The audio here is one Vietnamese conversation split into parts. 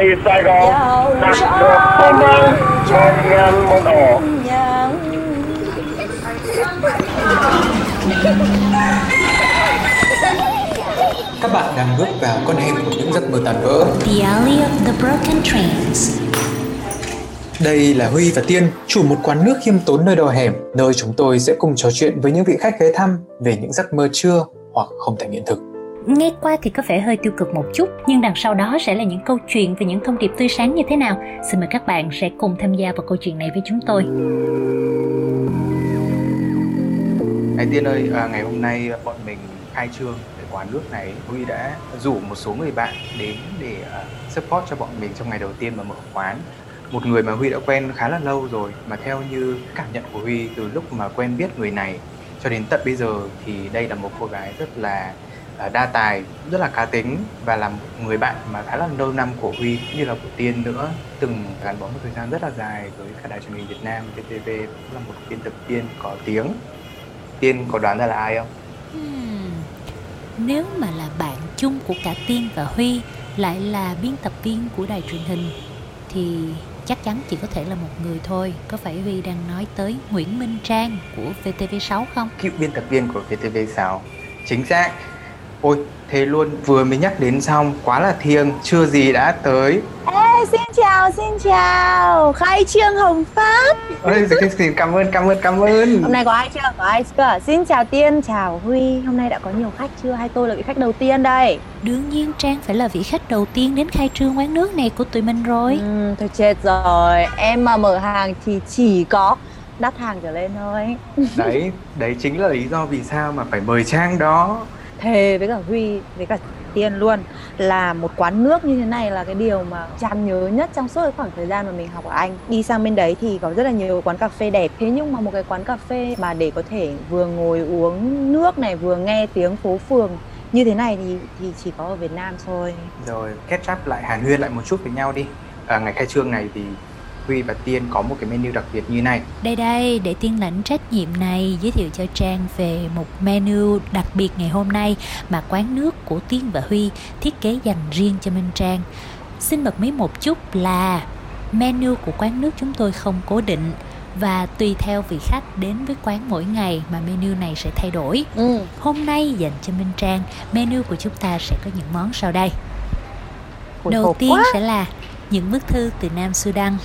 mây Sài Gòn đặt được hôm nay cho ngàn màu đỏ Các bạn đang bước vào con hẻm của những giấc mơ tàn vỡ. The Alley of the Broken Dreams. Đây là Huy và Tiên, chủ một quán nước khiêm tốn nơi đầu hẻm, nơi chúng tôi sẽ cùng trò chuyện với những vị khách ghé thăm về những giấc mơ chưa hoặc không thành hiện thực. Nghe qua thì có vẻ hơi tiêu cực một chút, nhưng đằng sau đó sẽ là những câu chuyện về những thông điệp tươi sáng như thế nào. Xin mời các bạn sẽ cùng tham gia vào câu chuyện này với chúng tôi. Này Tiên ơi, à, ngày hôm nay bọn mình khai trương cái quán nước này Huy đã rủ một số người bạn đến để uh, support cho bọn mình trong ngày đầu tiên mà mở quán một người mà Huy đã quen khá là lâu rồi mà theo như cảm nhận của Huy từ lúc mà quen biết người này cho đến tận bây giờ thì đây là một cô gái rất là đa tài, rất là cá tính và là một người bạn mà khá là lâu năm của Huy cũng như là của Tiên nữa từng gắn bó một thời gian rất là dài với cả đài truyền hình Việt Nam VTV cũng là một biên tập viên có tiếng Tiên có đoán ra là ai không? Hmm. Nếu mà là bạn chung của cả Tiên và Huy lại là biên tập viên của đài truyền hình thì chắc chắn chỉ có thể là một người thôi. Có phải Huy đang nói tới Nguyễn Minh Trang của VTV6 không? Cựu biên tập viên của VTV6. Chính xác. Ôi, thế luôn vừa mới nhắc đến xong, quá là thiêng, chưa gì đã tới. Xin chào, xin chào. Khai Trương Hồng Phát. Ôi, xin cảm ơn, cảm ơn, cảm ơn. Hôm nay có ai chưa? Có ai chưa? Xin chào Tiên, chào Huy. Hôm nay đã có nhiều khách chưa? Hay tôi là vị khách đầu tiên đây? Đương nhiên Trang phải là vị khách đầu tiên đến khai trương quán nước này của tụi mình rồi. Ừ, Thôi chết rồi. Em mà mở hàng thì chỉ có đắt hàng trở lên thôi. Đấy, đấy chính là lý do vì sao mà phải mời Trang đó Thề với cả Huy, với cả tiên luôn là một quán nước như thế này là cái điều mà chan nhớ nhất trong suốt cái khoảng thời gian mà mình học ở Anh. Đi sang bên đấy thì có rất là nhiều quán cà phê đẹp. Thế nhưng mà một cái quán cà phê mà để có thể vừa ngồi uống nước này vừa nghe tiếng phố phường như thế này thì thì chỉ có ở Việt Nam thôi. Rồi catch up lại hàn huyên lại một chút với nhau đi. À, ngày khai trương này thì Huy và Tiên có một cái menu đặc biệt như này. Đây đây, để Tiên lãnh trách nhiệm này giới thiệu cho Trang về một menu đặc biệt ngày hôm nay mà quán nước của Tiên và Huy thiết kế dành riêng cho Minh Trang. Xin bật mí một chút là menu của quán nước chúng tôi không cố định và tùy theo vị khách đến với quán mỗi ngày mà menu này sẽ thay đổi. Ừ. Hôm nay dành cho Minh Trang, menu của chúng ta sẽ có những món sau đây. Đầu tiên quá. sẽ là những bức thư từ Nam Sudan.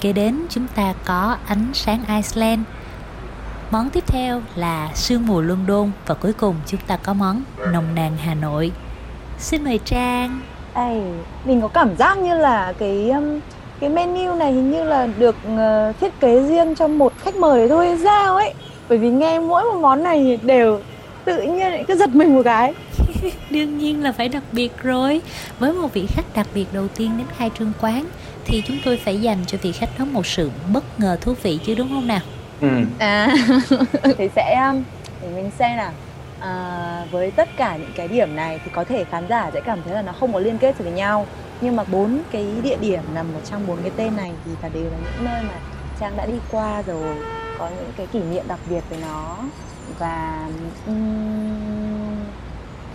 Kế đến chúng ta có ánh sáng Iceland. Món tiếp theo là sương mù London và cuối cùng chúng ta có món nồng nàn Hà Nội. Xin mời Trang. Ê, mình có cảm giác như là cái um, cái menu này hình như là được uh, thiết kế riêng cho một khách mời thôi sao ấy. Bởi vì nghe mỗi một món này đều tự nhiên cứ giật mình một cái đương nhiên là phải đặc biệt rồi. Với một vị khách đặc biệt đầu tiên đến khai trương quán thì chúng tôi phải dành cho vị khách đó một sự bất ngờ thú vị chứ đúng không nào? Ừ. à thì sẽ um, thì mình xem nào. À, với tất cả những cái điểm này thì có thể khán giả sẽ cảm thấy là nó không có liên kết với nhau. Nhưng mà bốn cái địa điểm nằm ở trong bốn cái tên này thì là đều là những nơi mà trang đã đi qua rồi có những cái kỷ niệm đặc biệt với nó. Và um,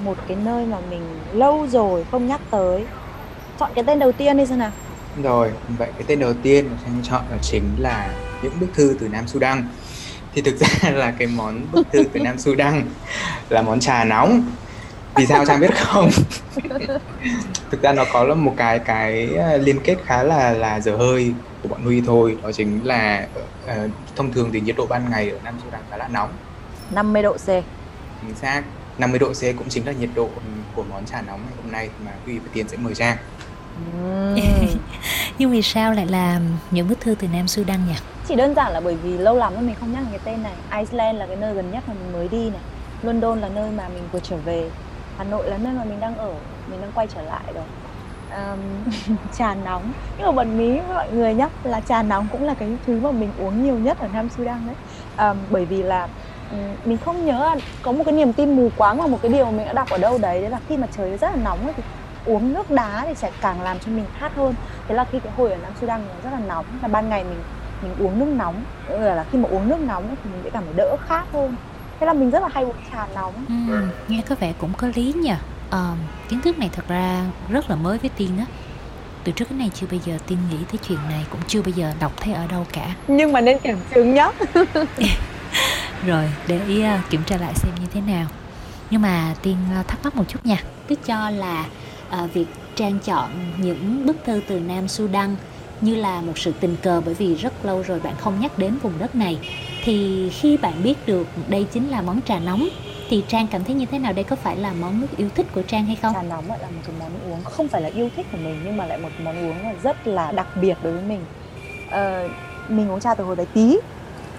một cái nơi mà mình lâu rồi không nhắc tới. Chọn cái tên đầu tiên đi xem nào. Rồi vậy cái tên đầu tiên mà sang chọn là chính là những bức thư từ Nam Sudan. Thì thực ra là cái món bức thư từ Nam Sudan là món trà nóng. Vì sao trang biết không? Thực ra nó có là một cái cái ờ, liên kết khá là là dở hơi của bọn Huy thôi. Đó chính là uh, thông thường thì nhiệt độ ban ngày ở Nam Sudan khá là nóng. 50 độ C. Chính xác 50 độ C cũng chính là nhiệt độ của món trà nóng ngày hôm nay mà Huy và Tiên sẽ mời Trang nhưng vì sao lại là những bức thư từ Nam Sudan nhỉ? Chỉ đơn giản là bởi vì lâu lắm rồi mình không nhắc cái tên này. Iceland là cái nơi gần nhất mà mình mới đi này. London là nơi mà mình vừa trở về. Hà Nội là nơi mà mình đang ở. Mình đang quay trở lại rồi. Um, Trà nóng. Nhưng mà bật mí với mọi người nhé Là trà nóng cũng là cái thứ mà mình uống nhiều nhất ở Nam Sudan đấy. Um, Bởi vì là mình không nhớ là có một cái niềm tin mù quáng và một cái điều mà mình đã đọc ở đâu đấy. Đấy là khi mà trời rất là nóng ấy, thì uống nước đá thì sẽ càng làm cho mình khát hơn. Thế là khi cái hồi ở Nam Sudan nó rất là nóng là ban ngày mình mình uống nước nóng là, là khi mà uống nước nóng thì mình sẽ cảm thấy đỡ khát hơn. Thế là mình rất là hay uống trà nóng. Ừ, nghe có vẻ cũng có lý nhỉ à, kiến thức này thật ra rất là mới với tiên á. Từ trước đến nay chưa bao giờ tiên nghĩ tới chuyện này cũng chưa bao giờ đọc thấy ở đâu cả. Nhưng mà nên kiểm chứng nhá rồi để ý uh, kiểm tra lại xem như thế nào. Nhưng mà tiên uh, thắc mắc một chút nha. Cứ cho là uh, việc trang chọn những bức thư từ nam sudan như là một sự tình cờ bởi vì rất lâu rồi bạn không nhắc đến vùng đất này thì khi bạn biết được đây chính là món trà nóng thì trang cảm thấy như thế nào? Đây có phải là món nước yêu thích của trang hay không? Trà nóng lại là một cái món uống không phải là yêu thích của mình nhưng mà lại một món uống rất là đặc biệt đối với mình. Ờ, mình uống trà từ hồi bé tí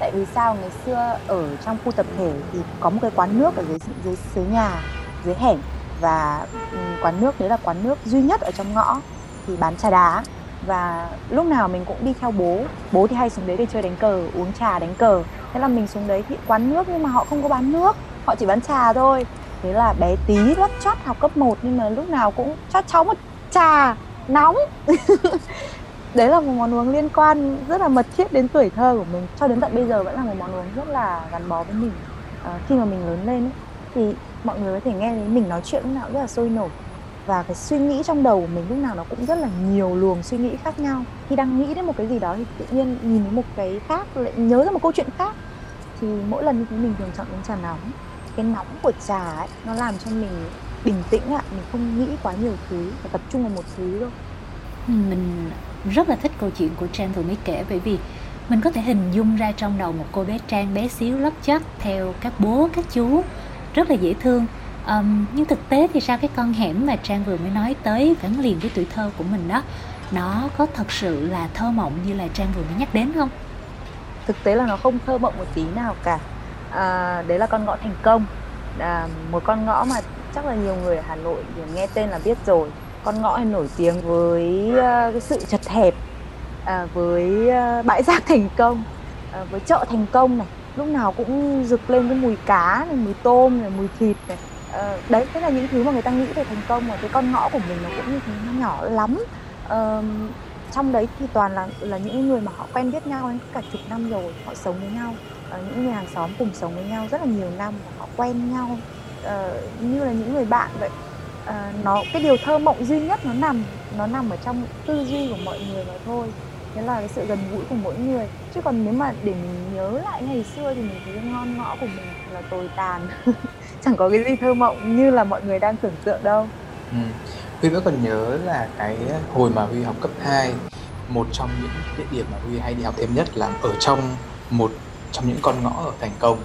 tại vì sao? Ngày xưa ở trong khu tập thể thì có một cái quán nước ở dưới dưới dưới nhà, dưới hẻm. Và ừ, quán nước, đấy là quán nước duy nhất ở trong ngõ thì bán trà đá. Và lúc nào mình cũng đi theo bố. Bố thì hay xuống đấy để chơi đánh cờ, uống trà, đánh cờ. Thế là mình xuống đấy thì quán nước nhưng mà họ không có bán nước, họ chỉ bán trà thôi. Thế là bé tí lót chót học cấp 1 nhưng mà lúc nào cũng cho cháu một trà nóng. đấy là một món uống liên quan rất là mật thiết đến tuổi thơ của mình. Cho đến tận bây giờ vẫn là một món uống rất là gắn bó với mình. À, khi mà mình lớn lên ấy, thì mọi người có thể nghe thấy mình nói chuyện lúc nào cũng rất là sôi nổi. Và cái suy nghĩ trong đầu của mình lúc nào nó cũng rất là nhiều luồng suy nghĩ khác nhau. Khi đang nghĩ đến một cái gì đó thì tự nhiên nhìn thấy một cái khác lại nhớ ra một câu chuyện khác. Thì mỗi lần như thế mình thường chọn uống trà nóng. Cái nóng của trà ấy nó làm cho mình bình tĩnh ạ. Mình không nghĩ quá nhiều thứ và tập trung vào một thứ thôi. Mình rất là thích câu chuyện của trang vừa mới kể bởi vì mình có thể hình dung ra trong đầu một cô bé trang bé xíu lấp chất theo các bố các chú. Rất là dễ thương. Um, nhưng thực tế thì sao cái con hẻm mà trang vừa mới nói tới gắn liền với tuổi thơ của mình đó nó có thật sự là thơ mộng như là trang vừa mới nhắc đến không? Thực tế là nó không thơ mộng một tí nào cả. À, đấy là con ngõ thành công. À, một con ngõ mà chắc là nhiều người ở hà nội nghe tên là biết rồi con ngõ này nổi tiếng với ờ, cái sự chật hẹp à, với ờ, bãi rác thành công ờ, với chợ thành công này. Lúc nào cũng rực lên cái mùi cá này, mùi tôm này, mùi thịt này. Đấy, thế là những thứ mà người ta nghĩ về thành công và cái con ngõ của mình nó cũng như thế, nó nhỏ lắm. Trong đấy thì toàn là là những người mà họ quen biết nhau đến cả chục năm rồi, họ sống với nhau những người hàng xóm cùng sống với nhau rất là nhiều năm họ quen nhau. Như là những người bạn vậy à, nó cái điều thơ mộng duy nhất nó nằm nó nằm ở trong tư duy của mọi người mà thôi. Thế là cái sự gần gũi của mỗi người. Chứ còn nếu mà để mình nhớ lại ngày xưa thì mình thấy ngon ngõ của mình là tồi tàn. Chẳng có cái gì thơ mộng như là mọi người đang tưởng tượng đâu. Ừ. Huy vẫn còn nhớ là cái hồi mà Huy học cấp 2 một trong những địa điểm mà Huy hay đi học thêm nhất là ở trong một trong những con ngõ ở Thành Công.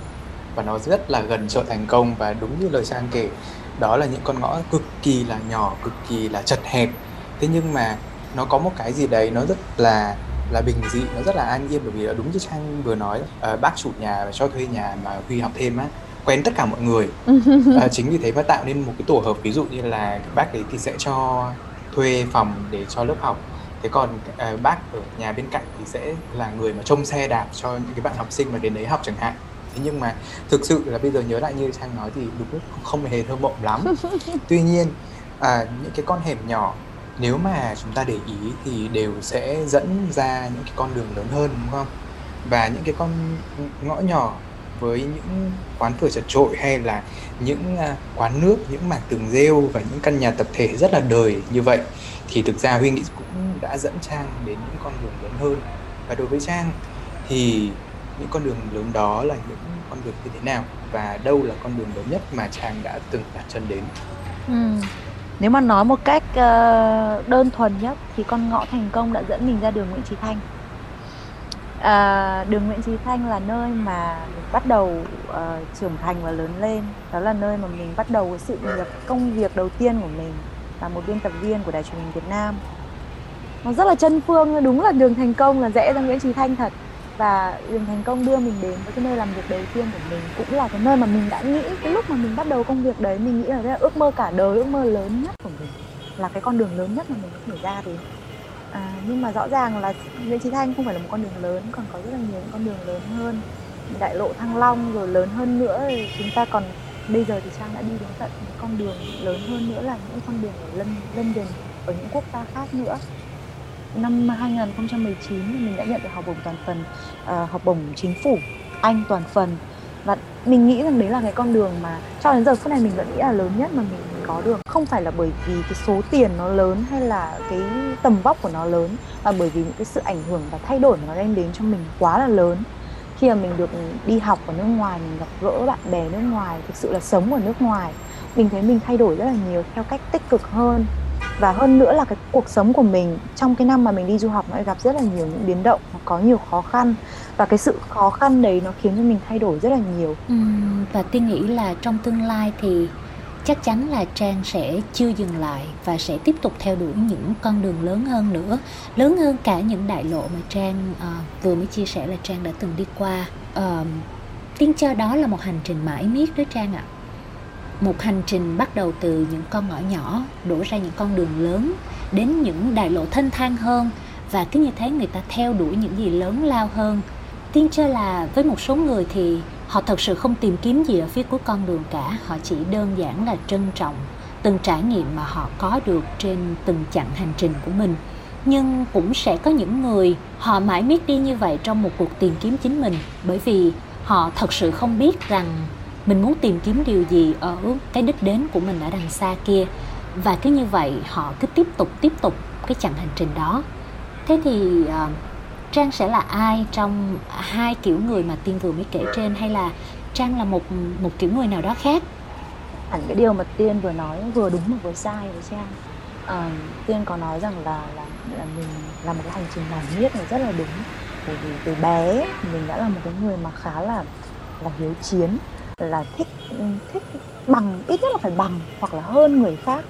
Và nó rất là gần chợ Thành Công và đúng như lời sang kể đó là những con ngõ cực kỳ là nhỏ cực kỳ là chật hẹp. Thế nhưng mà nó có một cái gì đấy nó rất là là bình dị nó rất là an yên bởi vì đúng như trang vừa nói uh, bác chủ nhà cho thuê nhà mà huy học thêm á quen tất cả mọi người. À, chính vì thế mà tạo nên một cái tổ hợp ví dụ như là bác ấy thì sẽ cho thuê phòng để cho lớp học. Thế còn uh, bác ở nhà bên cạnh thì sẽ là người mà trông xe đạp cho những cái bạn học sinh mà đến đấy học chẳng hạn thế nhưng mà thực sự là bây giờ nhớ lại như trang nói thì đúng không hề thơ mộng lắm. Tuy nhiên à, những cái con hẻm nhỏ nếu mà chúng ta để ý thì đều sẽ dẫn ra những cái con đường lớn hơn đúng không? Và những cái con ngõ nhỏ với những quán phở chật trội hay là những à, quán nước những mảng tường rêu và những căn nhà tập thể rất là đời như vậy thì thực ra huy nghĩ cũng đã dẫn trang đến những con đường lớn hơn. Và đối với trang thì những con đường lớn đó là những con đường như thế nào và đâu là con đường lớn nhất mà chàng đã từng đặt chân đến? Ừ. nếu mà nói một cách uh, đơn thuần nhất thì con ngõ thành công đã dẫn mình ra đường nguyễn trí thanh. Uh, đường Nguyễn Chí Thanh là nơi mà mình bắt đầu uh, trưởng thành và lớn lên. Đó là nơi mà mình bắt đầu sự nghiệp công việc đầu tiên của mình là một biên tập viên của đài truyền hình Việt Nam. Nó rất là chân phương đúng là đường thành công là rẽ ra Nguyễn Chí Thanh thật và đường thành công đưa mình đến với cái nơi làm việc đầu tiên của mình cũng là cái nơi mà mình đã nghĩ cái lúc mà mình bắt đầu công việc đấy mình nghĩ là, là ước mơ cả đời ước mơ lớn nhất của mình là cái con đường lớn nhất mà mình có thể ra đến à, nhưng mà rõ ràng là Nguyễn trí Thanh không phải là một con đường lớn còn có rất là nhiều những con đường lớn hơn. Đại lộ Thăng Long rồi lớn hơn nữa thì chúng ta còn bây giờ thì Trang đã đi đến tận những con đường lớn hơn nữa là những con đường ở lân lân gần ở những quốc gia khác nữa năm 2019 thì mình đã nhận được học bổng toàn phần uh, học bổng chính phủ Anh toàn phần. Và mình nghĩ rằng đấy là cái con đường mà cho đến giờ phút này mình vẫn nghĩ là lớn nhất mà mình có được. Không phải là bởi vì cái số tiền nó lớn hay là cái tầm vóc của nó lớn mà bởi vì những cái sự ảnh hưởng và thay đổi mà nó đem đến cho mình quá là lớn. Khi mà mình được đi học ở nước ngoài mình gặp gỡ bạn bè nước ngoài thực sự là sống ở nước ngoài mình thấy mình thay đổi rất là nhiều theo cách tích cực hơn và hơn nữa là cái cuộc sống của mình trong cái năm mà mình đi du học nó gặp rất là nhiều những biến động có nhiều khó khăn. Và cái sự khó khăn đấy nó khiến cho mình thay đổi rất là nhiều. Ừ, và tiên nghĩ là trong tương lai thì chắc chắn là trang sẽ chưa dừng lại và sẽ tiếp tục theo đuổi những con đường lớn hơn nữa. Lớn hơn cả những đại lộ mà trang uh, vừa mới chia sẻ là trang đã từng đi qua. Uh, tiên cho đó là một hành trình mãi miết đó trang ạ. à một hành trình bắt đầu từ những con ngõ nhỏ, đổ ra những con đường lớn, đến những đại lộ thênh thang hơn. Và cứ như thế người ta theo đuổi những gì lớn lao hơn. Tiên cho là với một số người thì họ thật sự không tìm kiếm gì ở phía cuối con đường cả. Họ chỉ đơn giản là trân trọng từng trải nghiệm mà họ có được trên từng chặng hành trình của mình. Nhưng cũng sẽ có những người họ mãi miết đi như vậy trong một cuộc tìm kiếm chính mình, bởi vì họ thật sự không biết rằng mình muốn tìm kiếm điều gì ở cái đích đến của mình ở đằng xa kia. Và cứ như vậy họ cứ tiếp tục tiếp tục cái chặng hành trình đó. Thế thì uh, trang sẽ là ai trong hai kiểu người mà tiên vừa mới kể trên? Hay là trang là một một kiểu người nào đó khác? Hẳn cái điều mà tiên vừa nói vừa đúng mà vừa sai với trang. À, tiên có nói rằng là là là mình là một cái hành trình mỏi biết là rất là đúng. Bởi vì từ bé mình đã là một cái người mà khá là là hiếu chiến là thích thích bằng ít nhất là phải bằng hoặc là hơn người khác.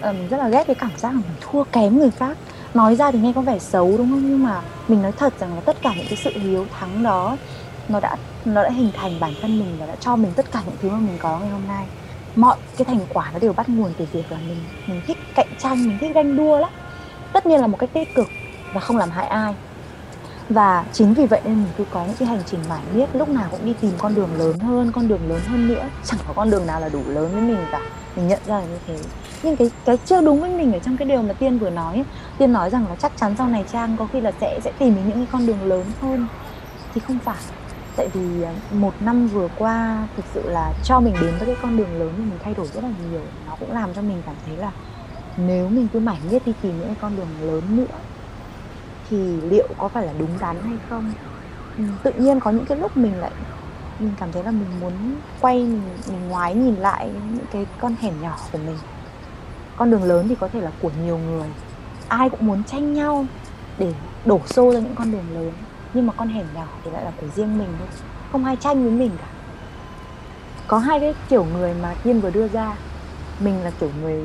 À, mình rất là ghét cái cảm giác là mình thua kém người khác. Nói ra thì nghe có vẻ xấu đúng không? Nhưng mà mình nói thật rằng là tất cả những cái sự hiếu thắng đó nó đã nó đã hình thành bản thân mình và đã cho mình tất cả những thứ mà mình có ngày hôm nay. Mọi cái thành quả nó đều bắt nguồn từ việc là mình mình thích cạnh tranh mình thích ganh đua lắm. Tất nhiên là một cách tích cực và không làm hại ai và chính vì vậy nên mình cứ có những cái hành trình mải miết, lúc nào cũng đi tìm con đường lớn hơn, con đường lớn hơn nữa. Chẳng có con đường nào là đủ lớn với mình cả. Mình nhận ra là như thế. Nhưng cái cái chưa đúng với mình ở trong cái điều mà tiên vừa nói tiên nói rằng là chắc chắn sau này trang có khi là sẽ sẽ tìm đến những cái con đường lớn hơn. Thì không phải. Tại vì à, một năm vừa qua thực sự là cho mình đến với cái con đường lớn thì mình thay đổi rất là nhiều. Nó cũng làm cho mình cảm thấy là nếu mình cứ mải miết đi tìm những cái con đường lớn nữa thì liệu có phải là đúng đắn hay không? Ừ, tự nhiên có những cái lúc mình lại mình cảm thấy là mình muốn quay mình, mình ngoái nhìn lại những cái con hẻm nhỏ của mình. Con đường lớn thì có thể là của nhiều người. Ai cũng muốn tranh nhau để đổ xô ra những con đường lớn. Nhưng mà con hẻm nhỏ thì lại là của riêng mình thôi không ai tranh với mình cả. Có hai cái kiểu người mà kiên vừa đưa ra. Mình là kiểu người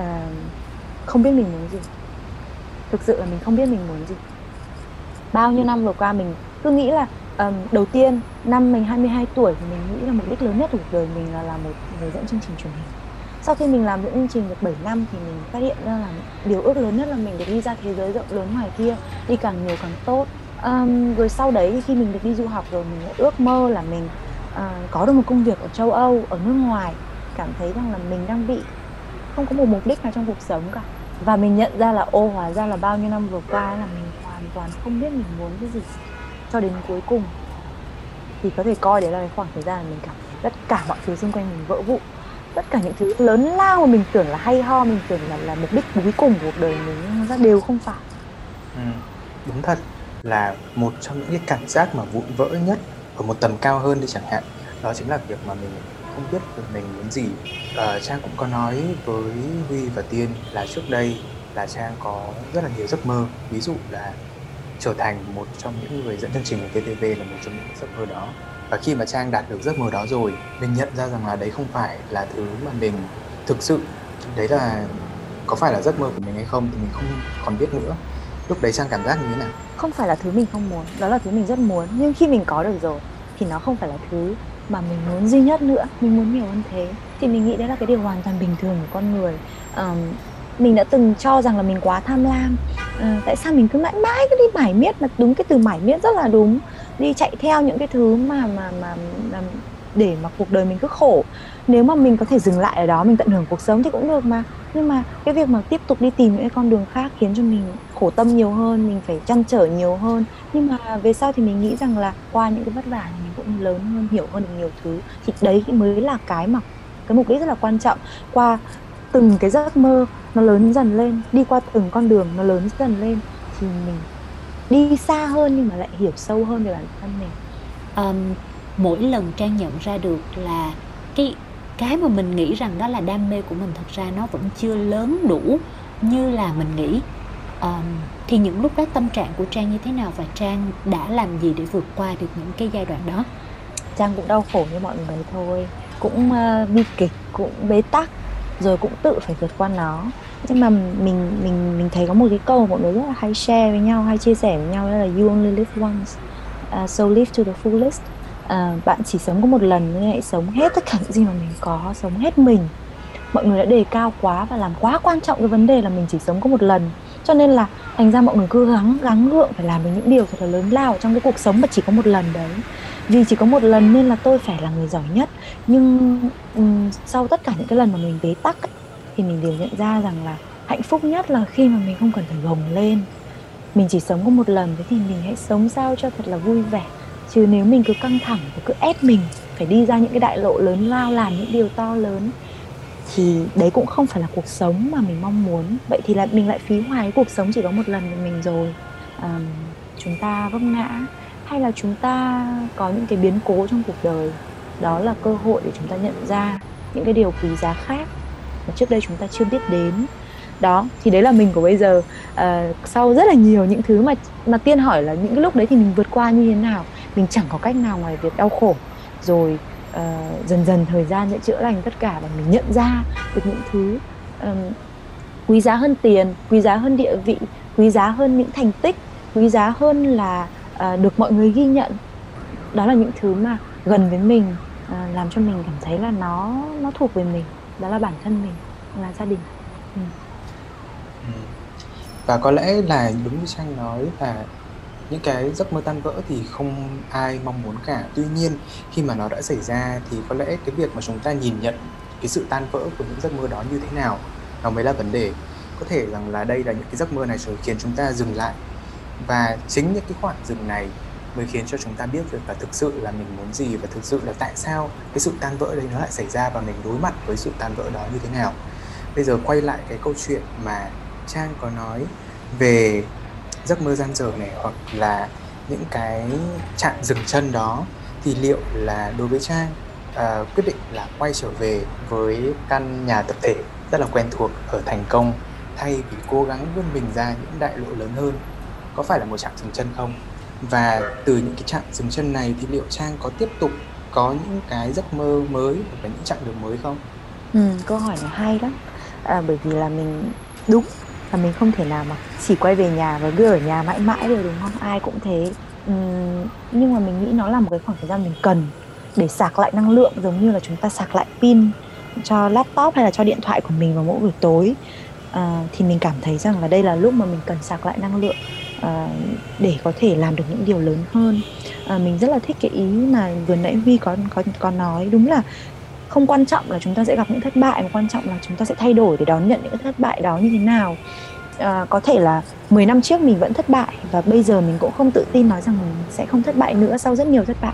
uh, không biết mình muốn gì thực sự là mình không biết mình muốn gì. Bao nhiêu năm vừa qua mình cứ nghĩ là um, đầu tiên năm mình 22 tuổi thì mình nghĩ là mục đích lớn nhất của cuộc đời mình là làm một người dẫn chương trình truyền hình. Sau khi mình làm những chương trình được 7 năm thì mình phát hiện ra là điều ước lớn nhất là mình được đi ra thế giới rộng lớn ngoài kia đi càng nhiều càng tốt. Um, rồi sau đấy khi mình được đi du học rồi mình ước mơ là mình uh, có được một công việc ở châu Âu ở nước ngoài. Cảm thấy rằng là mình đang bị không có một mục đích nào trong cuộc sống cả và mình nhận ra là ô hóa ra là bao nhiêu năm vừa qua là mình hoàn toàn không biết mình muốn cái gì cho đến cuối cùng. Thì có thể coi đấy là cái khoảng thời gian mình cảm tất cả mọi thứ xung quanh mình vỡ vụn. Tất cả những thứ lớn lao mà mình tưởng là hay ho mình tưởng là là mục đích cuối cùng của cuộc đời mình nhưng ra đều không phải. Ừ, đúng thật là một trong những cái cảm giác mà vụn vỡ nhất ở một tầm cao hơn đi chẳng hạn đó chính là việc mà mình không biết được mình muốn gì. À, trang cũng có nói với huy và tiên là trước đây là trang có rất là nhiều giấc mơ. Ví dụ là trở thành một trong những người dẫn chương trình của VTV là một trong những giấc mơ đó. Và khi mà trang đạt được giấc mơ đó rồi mình nhận ra rằng là đấy không phải là thứ mà mình thực sự đấy là có phải là giấc mơ của mình hay không thì mình không còn biết nữa. Lúc đấy trang cảm giác như thế nào? Không phải là thứ mình không muốn đó là thứ mình rất muốn. Nhưng khi mình có được rồi thì nó không phải là thứ mà mình muốn duy nhất nữa mình muốn nhiều hơn thế thì mình nghĩ đấy là cái điều hoàn toàn bình thường của con người. Um, mình đã từng cho rằng là mình quá tham lam. Uh, tại sao mình cứ mãi mãi cứ đi mải miết mà đúng cái từ mải miết rất là đúng đi chạy theo những cái thứ mà mà mà, mà để mà cuộc đời mình cứ khổ nếu mà mình có thể dừng lại ở đó mình tận hưởng cuộc sống thì cũng được mà. Nhưng mà cái việc mà tiếp tục đi tìm những cái con đường khác khiến cho mình khổ tâm nhiều hơn mình phải chăn trở nhiều hơn. Nhưng mà về sau thì mình nghĩ rằng là qua những cái vất vả thì mình cũng lớn hơn hiểu hơn được nhiều thứ. Thì đấy mới là cái mà cái mục đích rất là quan trọng. Qua từng cái giấc mơ nó lớn dần lên đi qua từng con đường nó lớn dần lên thì mình đi xa hơn nhưng mà lại hiểu sâu hơn về bản thân mình. Um, mỗi lần trang nhận ra được là cái cái mà mình nghĩ rằng đó là đam mê của mình thật ra nó vẫn chưa lớn đủ như là mình nghĩ. Um, thì những lúc đó tâm trạng của trang như thế nào và trang đã làm gì để vượt qua được những cái giai đoạn đó? Trang cũng đau khổ như mọi người thôi cũng uh, bi kịch cũng bế tắc rồi cũng tự phải vượt qua nó. Nhưng mà mình mình mình thấy có một cái câu mọi người rất là hay share với nhau hay chia sẻ với nhau đó là you only live once uh, so live to the fullest. À, bạn chỉ sống có một lần nên hãy sống hết tất cả những gì mà mình có sống hết mình. Mọi người đã đề cao quá và làm quá quan trọng cái vấn đề là mình chỉ sống có một lần. Cho nên là thành ra mọi người cứ gắng gắng gượng phải làm được những điều thật là lớn lao trong cái cuộc sống mà chỉ có một lần đấy. Vì chỉ có một lần nên là tôi phải là người giỏi nhất. Nhưng um, sau tất cả những cái lần mà mình bế tắc ấy, thì mình đều nhận ra rằng là hạnh phúc nhất là khi mà mình không cần phải gồng lên. Mình chỉ sống có một lần thế thì mình hãy sống sao cho thật là vui vẻ chứ nếu mình cứ căng thẳng và cứ ép mình phải đi ra những cái đại lộ lớn lao làm những điều to lớn thì đấy cũng không phải là cuộc sống mà mình mong muốn. Vậy thì là mình lại phí hoài cuộc sống chỉ có một lần của mình rồi. À, chúng ta vấp ngã hay là chúng ta có những cái biến cố trong cuộc đời? Đó là cơ hội để chúng ta nhận ra những cái điều quý giá khác mà trước đây chúng ta chưa biết đến. Đó thì đấy là mình của bây giờ. À, sau rất là nhiều những thứ mà mà tiên hỏi là những cái lúc đấy thì mình vượt qua như thế nào? Mình chẳng có cách nào ngoài việc đau khổ. Rồi uh, dần dần thời gian sẽ chữa lành tất cả và mình nhận ra được những thứ um, quý giá hơn tiền quý giá hơn địa vị quý giá hơn những thành tích quý giá hơn là uh, được mọi người ghi nhận. Đó là những thứ mà gần với mình uh, làm cho mình cảm thấy là nó nó thuộc về mình đó là bản thân mình là gia đình. Ừ. ừ. và có lẽ là đúng như sang nói là những cái giấc mơ tan vỡ thì không ai mong muốn cả. Tuy nhiên, khi mà nó đã xảy ra thì có lẽ cái việc mà chúng ta nhìn nhận cái sự tan vỡ của những giấc mơ đó như thế nào nó mới là vấn đề. Có thể rằng là đây là những cái giấc mơ này rồi khiến chúng ta dừng lại. Và chính những cái khoảng dừng này mới khiến cho chúng ta biết được là thực sự là mình muốn gì và thực sự là tại sao cái sự tan vỡ đấy nó lại xảy ra và mình đối mặt với sự tan vỡ đó như thế nào. Bây giờ quay lại cái câu chuyện mà trang có nói về giấc mơ gian dở này hoặc là những cái chạm dừng chân đó thì liệu là đối với trang uh, quyết định là quay trở về với căn nhà tập thể rất là quen thuộc ở thành công thay vì cố gắng vươn mình ra những đại lộ lớn hơn có phải là một trạng dừng chân không? Và từ những cái trạng dừng chân này thì liệu trang có tiếp tục có những cái giấc mơ mới và những chặng đường mới không? Ừ, câu hỏi này hay lắm. À, bởi vì là mình đúng là mình không thể nào mà chỉ quay về nhà và cứ ở nhà mãi mãi được đúng không? Ai cũng thế. Uhm, nhưng mà mình nghĩ nó là một cái khoảng thời gian mình cần để sạc lại năng lượng giống như là chúng ta sạc lại pin cho laptop hay là cho điện thoại của mình vào mỗi buổi tối. À, thì mình cảm thấy rằng là đây là lúc mà mình cần sạc lại năng lượng à, để có thể làm được những điều lớn hơn. À, mình rất là thích cái ý mà vừa nãy huy có có có nói đúng là không quan trọng là chúng ta sẽ gặp những thất bại mà quan trọng là chúng ta sẽ thay đổi để đón nhận những thất bại đó như thế nào. À, có thể là 10 năm trước mình vẫn thất bại và bây giờ mình cũng không tự tin nói rằng mình sẽ không thất bại nữa sau rất nhiều thất bại.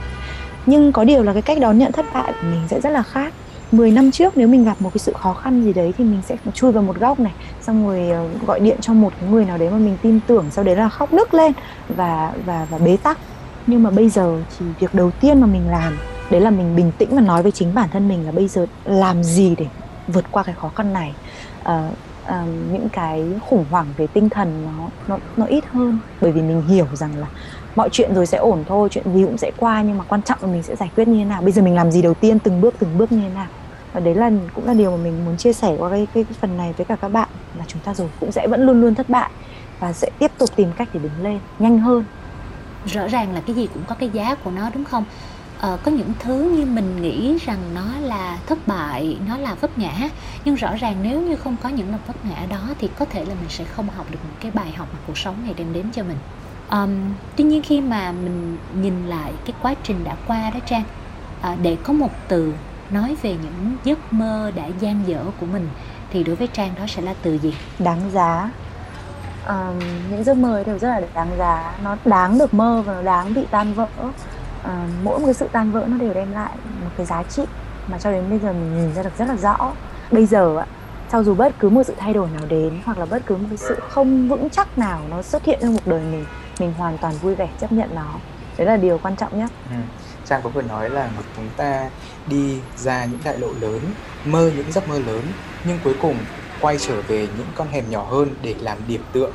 Nhưng có điều là cái cách đón nhận thất bại của mình sẽ rất là khác. 10 năm trước nếu mình gặp một cái sự khó khăn gì đấy thì mình sẽ chui vào một góc này xong rồi ờ, gọi điện cho một người nào đấy mà mình tin tưởng sau đấy là khóc nức lên và và và bế tắc. Nhưng mà bây giờ thì việc đầu tiên mà mình làm đấy là mình bình tĩnh và nói với chính bản thân mình là bây giờ làm gì để vượt qua cái khó khăn này. À, à, những cái khủng hoảng về tinh thần nó nó nó ít hơn. Bởi vì mình hiểu rằng là mọi chuyện rồi sẽ ổn thôi chuyện gì cũng sẽ qua nhưng mà quan trọng là mình sẽ giải quyết như thế nào. Bây giờ mình làm gì đầu tiên từng bước từng bước như thế nào? Và đấy là cũng là điều mà mình muốn chia sẻ qua cái, cái, cái phần này với cả các bạn là chúng ta rồi cũng sẽ vẫn luôn luôn thất bại và sẽ tiếp tục tìm cách để đứng lên nhanh hơn. Rõ ràng là cái gì cũng có cái giá của nó đúng không? Uh, có những thứ như mình nghĩ rằng nó là thất bại nó là vấp ngã. Nhưng rõ ràng nếu như không có những lần vấp ngã đó thì có thể là mình sẽ không học được một cái bài học mà cuộc sống này đem đến cho mình. Um, tuy nhiên khi mà mình nhìn lại cái quá trình đã qua đó trang uh, để có một từ nói về những giấc mơ đã gian dở của mình thì đối với trang đó sẽ là từ gì? Đáng giá. Um, những giấc mơ đều rất là đáng giá. Nó đáng được mơ và nó đáng bị tan vỡ uh, mỗi một cái sự tan vỡ nó đều đem lại một cái giá trị mà cho đến bây giờ mình nhìn ra được rất là rõ bây giờ ạ cho dù bất cứ một sự thay đổi nào đến hoặc là bất cứ một cái sự không vững chắc nào nó xuất hiện trong cuộc đời mình mình hoàn toàn vui vẻ chấp nhận nó đấy là điều quan trọng nhất ừ. Trang có vừa nói là chúng ta đi ra những đại lộ lớn mơ những giấc mơ lớn nhưng cuối cùng quay trở về những con hẻm nhỏ hơn để làm điểm tựa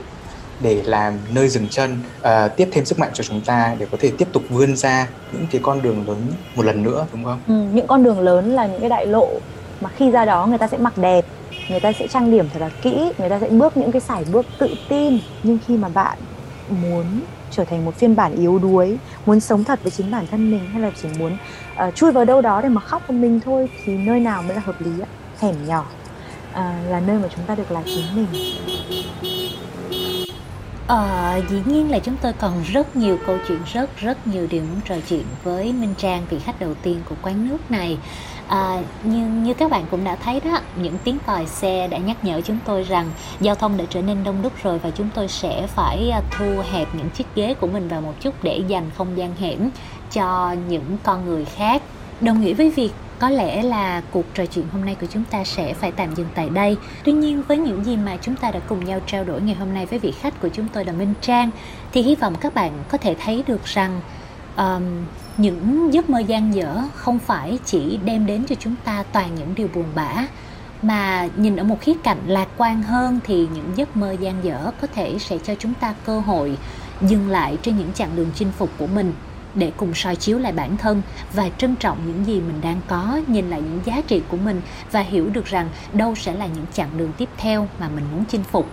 để làm nơi dừng chân uh, tiếp thêm sức mạnh cho chúng ta để có thể tiếp tục vươn ra những cái con đường lớn một lần nữa đúng không? Ừ, những con đường lớn là những cái đại lộ mà khi ra đó người ta sẽ mặc đẹp người ta sẽ trang điểm thật là kỹ người ta sẽ bước những cái sải bước tự tin. Nhưng khi mà bạn muốn trở thành một phiên bản yếu đuối muốn sống thật với chính bản thân mình hay là chỉ muốn uh, chui vào đâu đó để mà khóc một mình thôi thì nơi nào mới là hợp lý ạ hẻm nhỏ uh, là nơi mà chúng ta được là chính mình. Ờ, dĩ nhiên là chúng tôi còn rất nhiều câu chuyện rất rất nhiều điều muốn trò chuyện với Minh Trang vị khách đầu tiên của quán nước này. À, nhưng như các bạn cũng đã thấy đó những tiếng còi xe đã nhắc nhở chúng tôi rằng giao thông đã trở nên đông đúc rồi và chúng tôi sẽ phải ờ, thu hẹp những chiếc ghế của mình vào một chút để dành không gian hẻm cho những con người khác đồng nghĩa với việc có lẽ là cuộc trò chuyện hôm nay của chúng ta sẽ phải tạm dừng tại đây. Tuy nhiên với những gì mà chúng ta đã cùng nhau trao đổi ngày hôm nay với vị khách của chúng tôi là minh trang thì hy vọng các bạn có thể thấy được rằng um, những giấc mơ gian dở không phải chỉ đem đến cho chúng ta toàn những điều buồn bã mà nhìn ở một khía cạnh lạc quan hơn thì những giấc mơ gian dở có thể sẽ cho chúng ta cơ hội dừng lại trên những chặng đường chinh phục của mình để cùng soi chiếu lại bản thân và trân trọng những gì mình đang có, nhìn lại những giá trị của mình và hiểu được rằng đâu sẽ là những chặng đường tiếp theo mà mình muốn chinh phục.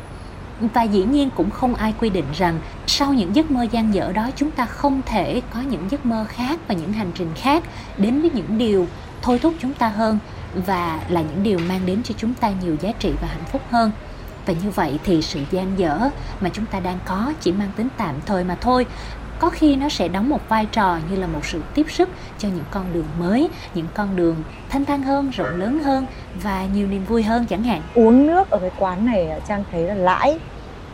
Và dĩ nhiên cũng không ai quy định rằng sau những giấc mơ gian dở đó chúng ta không thể có những giấc mơ khác và những hành trình khác đến với những điều thôi thúc chúng ta hơn và là những điều mang đến cho chúng ta nhiều giá trị và hạnh phúc hơn. Và như vậy thì sự gian dở mà chúng ta đang có chỉ mang tính tạm thời mà thôi có khi nó sẽ đóng một vai trò như là một sự tiếp sức cho những con đường mới những con đường thanh thang hơn rộng lớn hơn và nhiều niềm vui hơn chẳng hạn. Uống nước ở cái quán này à, trang thấy là lãi.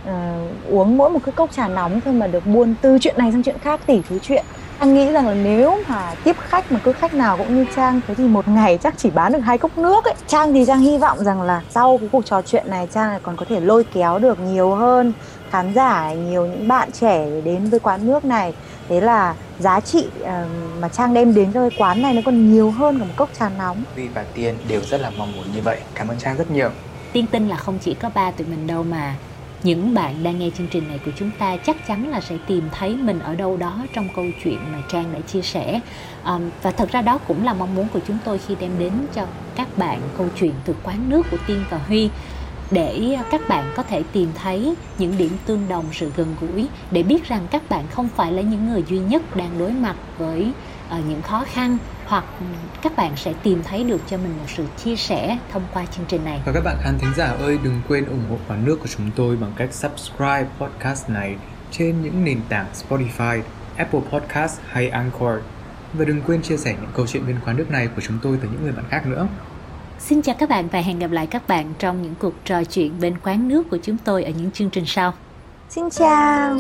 À, uống mỗi một cái cốc trà nóng thôi mà được buôn từ chuyện này sang chuyện khác tỷ thứ chuyện. Anh nghĩ rằng là nếu mà tiếp khách mà cứ khách nào cũng như trang thế thì một ngày chắc chỉ bán được hai cốc nước ấy. Trang thì trang hy vọng rằng là sau cái cuộc trò chuyện này trang còn có thể lôi kéo được nhiều hơn khán giả nhiều những bạn trẻ đến với quán nước này. Thế là giá trị uh, mà trang đem đến cho cái quán này nó còn nhiều hơn cả một cốc trà nóng. Huy và Tiên đều rất là mong muốn như vậy. Cảm ơn trang rất nhiều. Tiên tin là không chỉ có ba tụi mình đâu mà những bạn đang nghe chương trình này của chúng ta chắc chắn là sẽ tìm thấy mình ở đâu đó trong câu chuyện mà trang đã chia sẻ. Um, và thật ra đó cũng là mong muốn của chúng tôi khi đem đến cho các bạn câu chuyện từ quán nước của tiên và huy để các bạn có thể tìm thấy những điểm tương đồng sự gần gũi để biết rằng các bạn không phải là những người duy nhất đang đối mặt với ờ, những khó khăn hoặc các bạn sẽ tìm thấy được cho mình một sự chia sẻ thông qua chương trình này. Và các bạn khán thính giả ơi đừng quên ủng hộ quán nước của chúng tôi bằng cách subscribe podcast này trên những nền tảng Spotify, Apple Podcast hay Anchor. Và đừng quên chia sẻ những câu chuyện bên quán nước này của chúng tôi tới những người bạn khác nữa. Xin chào các bạn và hẹn gặp lại các bạn trong những cuộc trò chuyện bên quán nước của chúng tôi ở những chương trình sau. Xin chào.